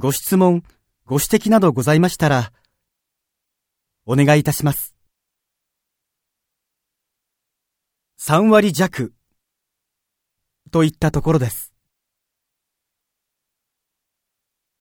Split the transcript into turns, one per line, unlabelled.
ご質問、ご指摘などございましたら、お願いいたします。3割弱といったところです。